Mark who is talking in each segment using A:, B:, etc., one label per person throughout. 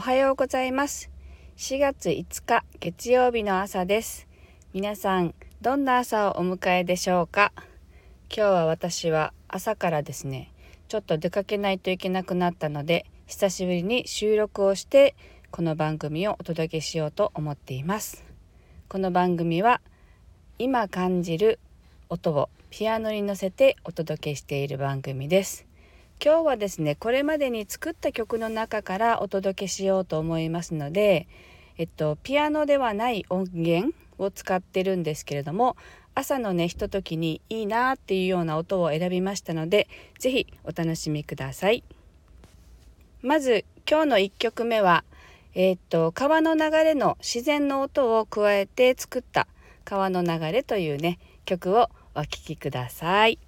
A: おはようございます。4月5日月曜日の朝です。皆さんどんな朝をお迎えでしょうか？今日は私は朝からですねちょっと出かけないといけなくなったので久しぶりに収録をしてこの番組をお届けしようと思っています。この番組は今感じる音をピアノに乗せてお届けしている番組です。今日はですねこれまでに作った曲の中からお届けしようと思いますので、えっと、ピアノではない音源を使ってるんですけれども朝のねひとときにいいなっていうような音を選びましたので是非お楽しみください。まず今日の1曲目は、えー、っと川の流れの自然の音を加えて作った「川の流れ」というね曲をお聴きください。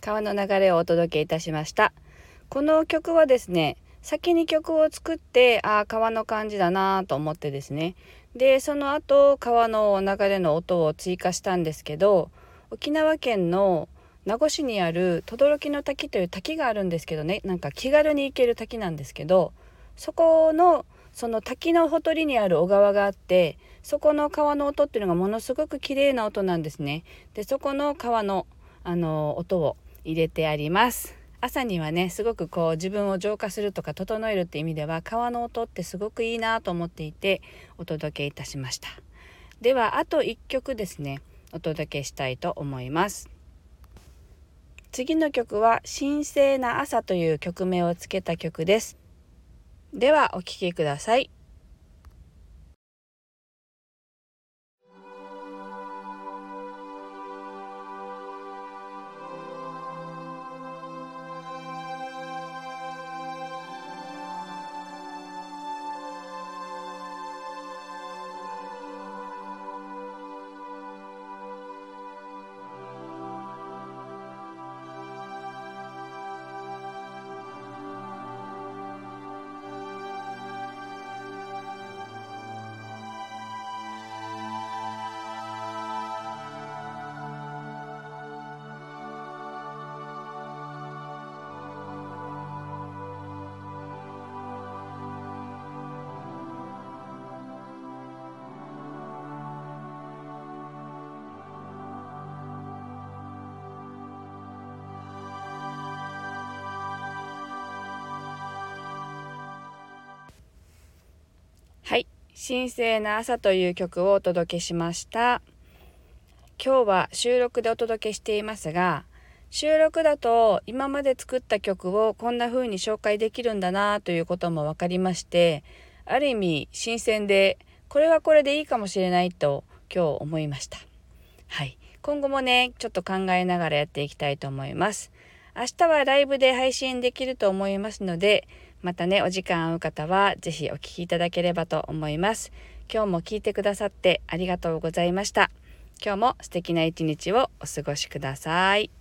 A: 川の流れをお届けいたしました。この曲はですね先に曲を作ってああ川の感じだなと思ってですね。でその後川の流れの音を追加したんですけど沖縄県の名護市にある轟の滝という滝があるんですけどね。なんか気軽に行ける滝なんですけどそこのその滝のほとりにある小川があってそこの川の音っていうのがものすごく綺麗な音なんですね。でそこの川のあの音を入れてあります。朝にはねすごくこう自分を浄化するとか整えるって意味では川の音ってすごくいいなと思っていてお届けいたしました。ではあと1曲ですね。お届けしたいと思います。次の曲は神聖な朝という曲名をつけた曲です。ではお聴きくださいはい。神聖な朝という曲をお届けしました。今日は収録でお届けしていますが収録だと今まで作った曲をこんな風に紹介できるんだなということも分かりましてある意味新鮮でこれはこれでいいかもしれないと今日思いました。はい。今後もねちょっと考えながらやっていきたいと思います。明日はライブで配信できると思いますのでまたねお時間合う方は是非お聴きいただければと思います。今日も聞いてくださってありがとうございました。今日も素敵な一日をお過ごしください。